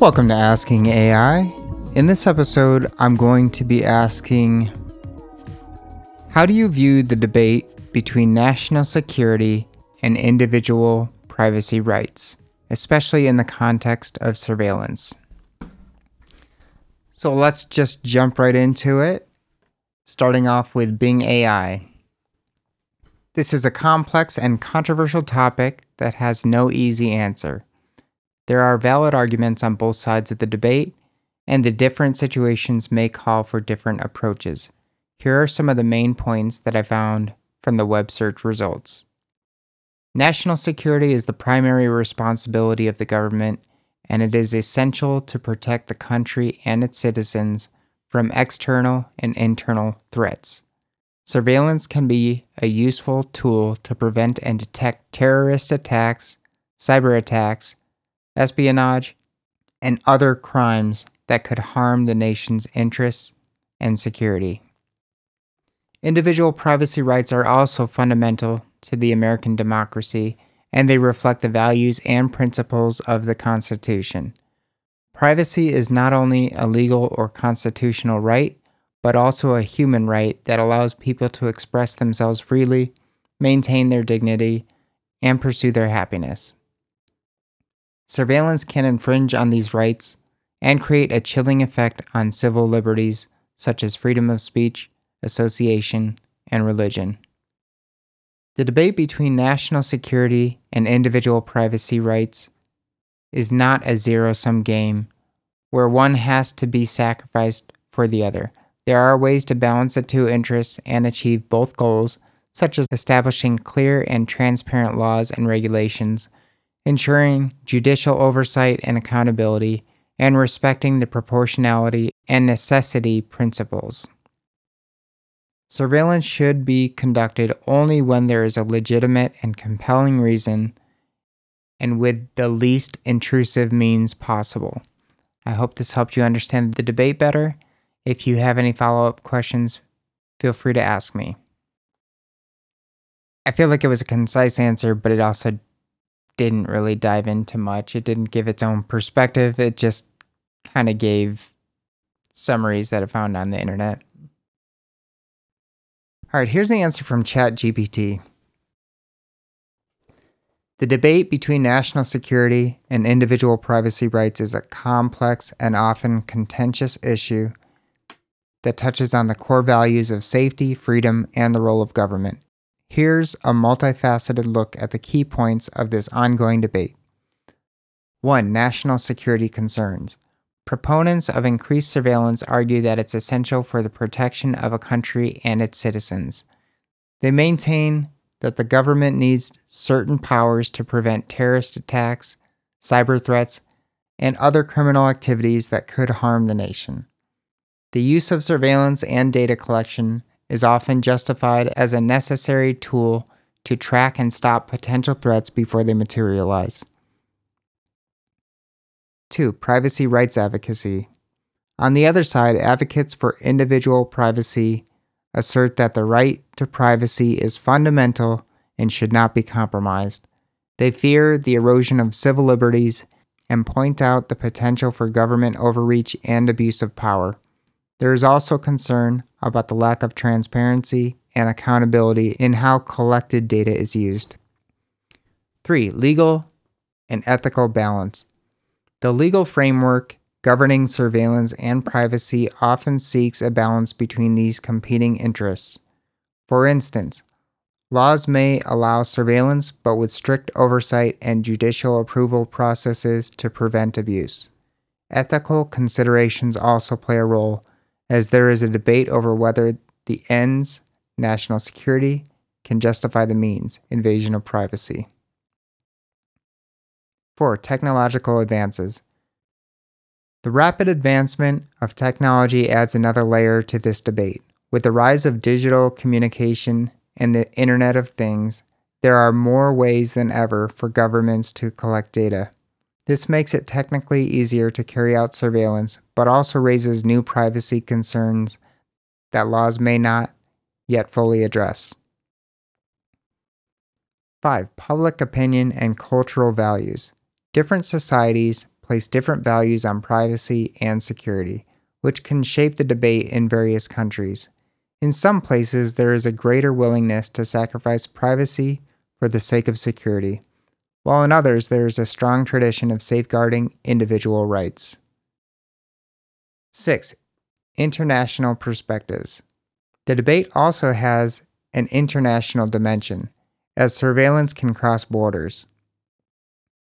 Welcome to Asking AI. In this episode, I'm going to be asking How do you view the debate between national security and individual privacy rights, especially in the context of surveillance? So let's just jump right into it, starting off with Bing AI. This is a complex and controversial topic that has no easy answer. There are valid arguments on both sides of the debate, and the different situations may call for different approaches. Here are some of the main points that I found from the web search results. National security is the primary responsibility of the government, and it is essential to protect the country and its citizens from external and internal threats. Surveillance can be a useful tool to prevent and detect terrorist attacks, cyber attacks, espionage, and other crimes that could harm the nation's interests and security. Individual privacy rights are also fundamental to the American democracy, and they reflect the values and principles of the Constitution. Privacy is not only a legal or constitutional right, but also a human right that allows people to express themselves freely, maintain their dignity, and pursue their happiness. Surveillance can infringe on these rights and create a chilling effect on civil liberties such as freedom of speech, association, and religion. The debate between national security and individual privacy rights is not a zero sum game where one has to be sacrificed for the other. There are ways to balance the two interests and achieve both goals, such as establishing clear and transparent laws and regulations ensuring judicial oversight and accountability, and respecting the proportionality and necessity principles. Surveillance should be conducted only when there is a legitimate and compelling reason and with the least intrusive means possible. I hope this helped you understand the debate better. If you have any follow up questions, feel free to ask me. I feel like it was a concise answer, but it also didn't really dive into much. It didn't give its own perspective. It just kind of gave summaries that I found on the internet. All right, here's the answer from ChatGPT. The debate between national security and individual privacy rights is a complex and often contentious issue that touches on the core values of safety, freedom, and the role of government. Here's a multifaceted look at the key points of this ongoing debate. 1. National security concerns. Proponents of increased surveillance argue that it's essential for the protection of a country and its citizens. They maintain that the government needs certain powers to prevent terrorist attacks, cyber threats, and other criminal activities that could harm the nation. The use of surveillance and data collection is often justified as a necessary tool to track and stop potential threats before they materialize. 2. Privacy rights advocacy. On the other side, advocates for individual privacy assert that the right to privacy is fundamental and should not be compromised. They fear the erosion of civil liberties and point out the potential for government overreach and abuse of power. There is also concern about the lack of transparency and accountability in how collected data is used. 3. Legal and ethical balance. The legal framework governing surveillance and privacy often seeks a balance between these competing interests. For instance, laws may allow surveillance but with strict oversight and judicial approval processes to prevent abuse. Ethical considerations also play a role as there is a debate over whether the ends, national security, can justify the means, invasion of privacy. 4. Technological advances. The rapid advancement of technology adds another layer to this debate. With the rise of digital communication and the Internet of Things, there are more ways than ever for governments to collect data. This makes it technically easier to carry out surveillance, but also raises new privacy concerns that laws may not yet fully address. 5. Public opinion and cultural values. Different societies place different values on privacy and security, which can shape the debate in various countries. In some places, there is a greater willingness to sacrifice privacy for the sake of security, while in others, there is a strong tradition of safeguarding individual rights. 6. International perspectives. The debate also has an international dimension, as surveillance can cross borders.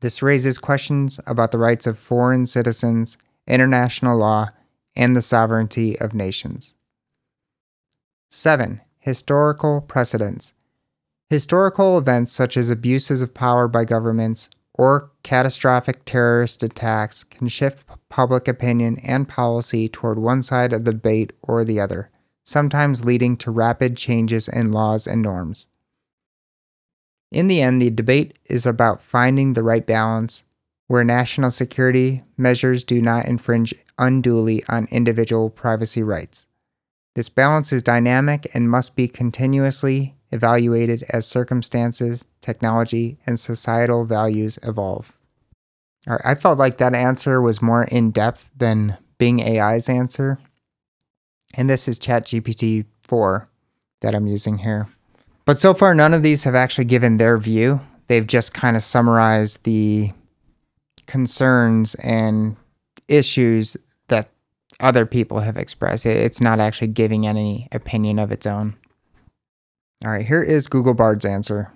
This raises questions about the rights of foreign citizens, international law, and the sovereignty of nations. 7. Historical precedents. Historical events such as abuses of power by governments or catastrophic terrorist attacks can shift public opinion and policy toward one side of the debate or the other, sometimes leading to rapid changes in laws and norms. In the end, the debate is about finding the right balance where national security measures do not infringe unduly on individual privacy rights. This balance is dynamic and must be continuously evaluated as circumstances, technology, and societal values evolve. All right, I felt like that answer was more in depth than Bing AI's answer. And this is ChatGPT 4 that I'm using here. But so far, none of these have actually given their view. They've just kind of summarized the concerns and issues that other people have expressed. It's not actually giving any opinion of its own. All right, here is Google Bard's answer.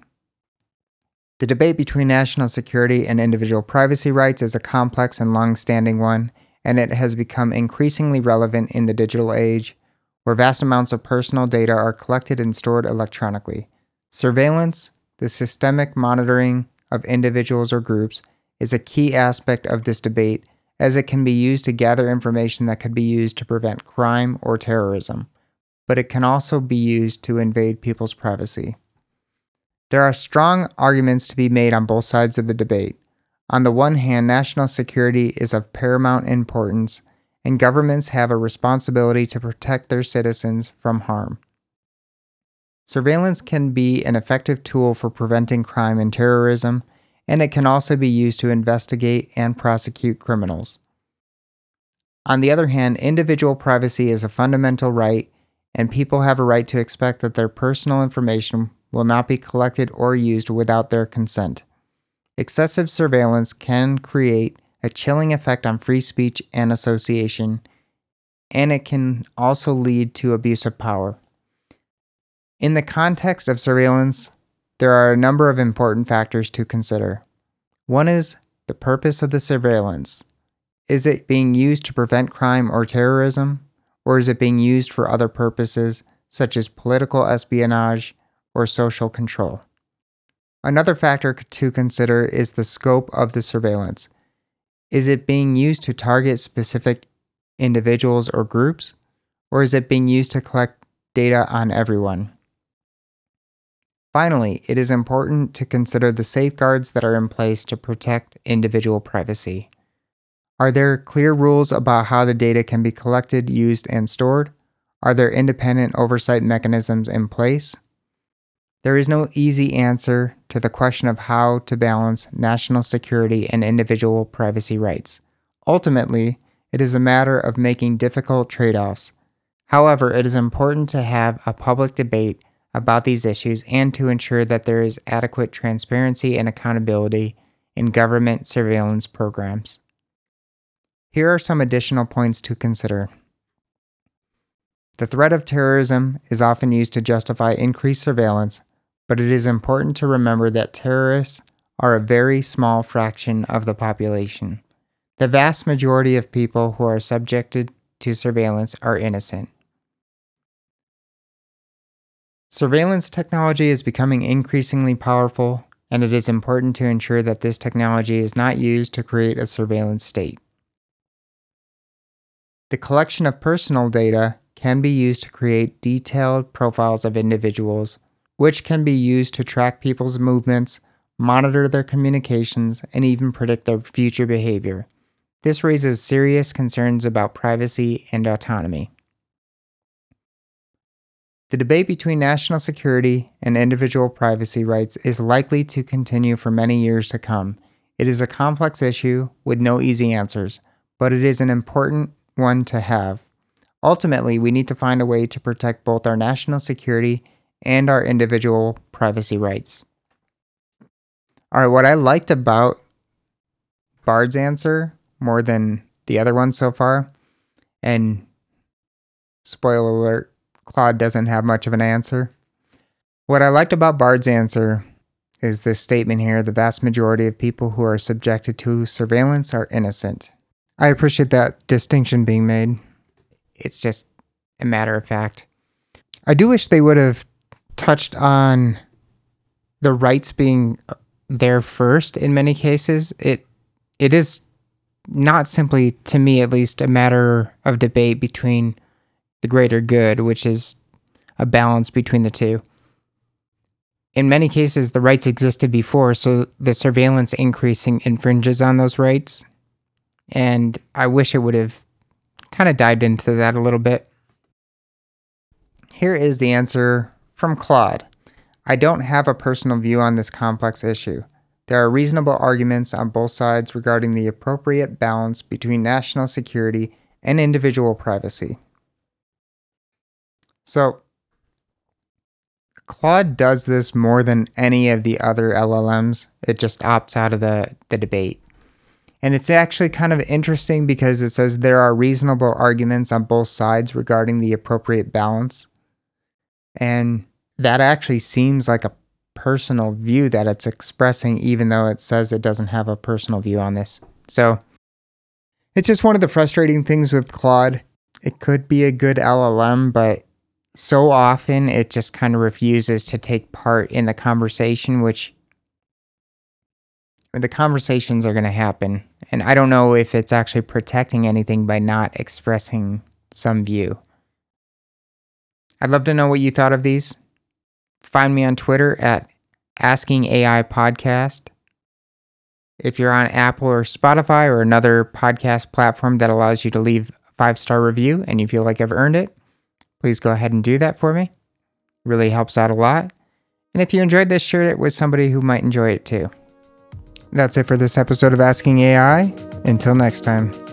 The debate between national security and individual privacy rights is a complex and long standing one, and it has become increasingly relevant in the digital age, where vast amounts of personal data are collected and stored electronically. Surveillance, the systemic monitoring of individuals or groups, is a key aspect of this debate as it can be used to gather information that could be used to prevent crime or terrorism, but it can also be used to invade people's privacy. There are strong arguments to be made on both sides of the debate. On the one hand, national security is of paramount importance, and governments have a responsibility to protect their citizens from harm. Surveillance can be an effective tool for preventing crime and terrorism, and it can also be used to investigate and prosecute criminals. On the other hand, individual privacy is a fundamental right, and people have a right to expect that their personal information will not be collected or used without their consent. Excessive surveillance can create a chilling effect on free speech and association, and it can also lead to abuse of power. In the context of surveillance, there are a number of important factors to consider. One is the purpose of the surveillance. Is it being used to prevent crime or terrorism, or is it being used for other purposes, such as political espionage, or social control. Another factor to consider is the scope of the surveillance. Is it being used to target specific individuals or groups, or is it being used to collect data on everyone? Finally, it is important to consider the safeguards that are in place to protect individual privacy. Are there clear rules about how the data can be collected, used, and stored? Are there independent oversight mechanisms in place? There is no easy answer to the question of how to balance national security and individual privacy rights. Ultimately, it is a matter of making difficult trade offs. However, it is important to have a public debate about these issues and to ensure that there is adequate transparency and accountability in government surveillance programs. Here are some additional points to consider. The threat of terrorism is often used to justify increased surveillance, but it is important to remember that terrorists are a very small fraction of the population. The vast majority of people who are subjected to surveillance are innocent. Surveillance technology is becoming increasingly powerful, and it is important to ensure that this technology is not used to create a surveillance state. The collection of personal data can be used to create detailed profiles of individuals which can be used to track people's movements, monitor their communications, and even predict their future behavior. This raises serious concerns about privacy and autonomy. The debate between national security and individual privacy rights is likely to continue for many years to come. It is a complex issue with no easy answers, but it is an important one to have. Ultimately, we need to find a way to protect both our national security and our individual privacy rights. All right, what I liked about Bard's answer more than the other one so far, and spoiler alert, Claude doesn't have much of an answer. What I liked about Bard's answer is this statement here the vast majority of people who are subjected to surveillance are innocent. I appreciate that distinction being made. It's just a matter of fact. I do wish they would have touched on the rights being there first in many cases. It it is not simply to me at least a matter of debate between the greater good, which is a balance between the two in many cases, the rights existed before, so the surveillance increasing infringes on those rights. And I wish it would have kind of dived into that a little bit. Here is the answer from Claude I don't have a personal view on this complex issue. There are reasonable arguments on both sides regarding the appropriate balance between national security and individual privacy. So, Claude does this more than any of the other LLMs. It just opts out of the, the debate. And it's actually kind of interesting because it says there are reasonable arguments on both sides regarding the appropriate balance. And that actually seems like a personal view that it's expressing, even though it says it doesn't have a personal view on this. So it's just one of the frustrating things with Claude. It could be a good LLM, but so often it just kind of refuses to take part in the conversation, which the conversations are going to happen. And I don't know if it's actually protecting anything by not expressing some view. I'd love to know what you thought of these. Find me on Twitter at Asking AI Podcast. If you're on Apple or Spotify or another podcast platform that allows you to leave a five star review and you feel like I've earned it, please go ahead and do that for me. It really helps out a lot. And if you enjoyed this, share it with somebody who might enjoy it too. That's it for this episode of Asking AI. Until next time.